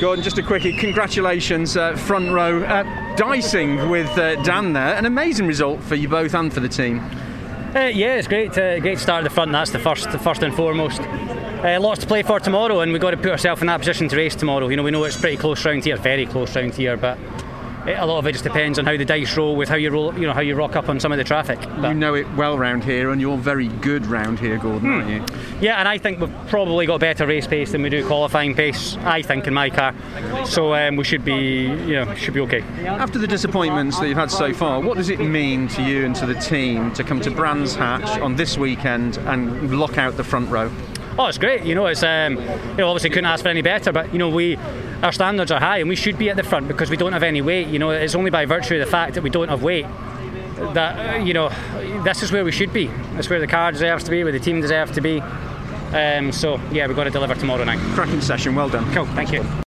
Gordon, just a quickie. Congratulations, uh, front row. Uh, dicing with uh, Dan there. An amazing result for you both and for the team. Uh, yeah, it's great. To, great start at the front. That's the first, the first and foremost. Uh, lots to play for tomorrow, and we've got to put ourselves in that position to race tomorrow. You know, we know it's pretty close round here, very close round here, but it, a lot of it just depends on how the dice roll with how you roll, you know, how you rock up on some of the traffic. But you know it well round here, and you're very good round here, Gordon, hmm. aren't you? Yeah, and I think we've probably got better race pace than we do qualifying pace. I think in my car, so um, we should be, you know, should be okay. After the disappointments that you've had so far, what does it mean to you and to the team to come to Brands Hatch on this weekend and lock out the front row? Oh, it's great. You know, it's um, you know obviously couldn't ask for any better, but you know we our standards are high and we should be at the front because we don't have any weight. You know, it's only by virtue of the fact that we don't have weight that uh, you know this is where we should be. That's where the car deserves to be, where the team deserves to be. Um, so yeah, we've got to deliver tomorrow night. Cracking session. Well done. Cool. Thank you.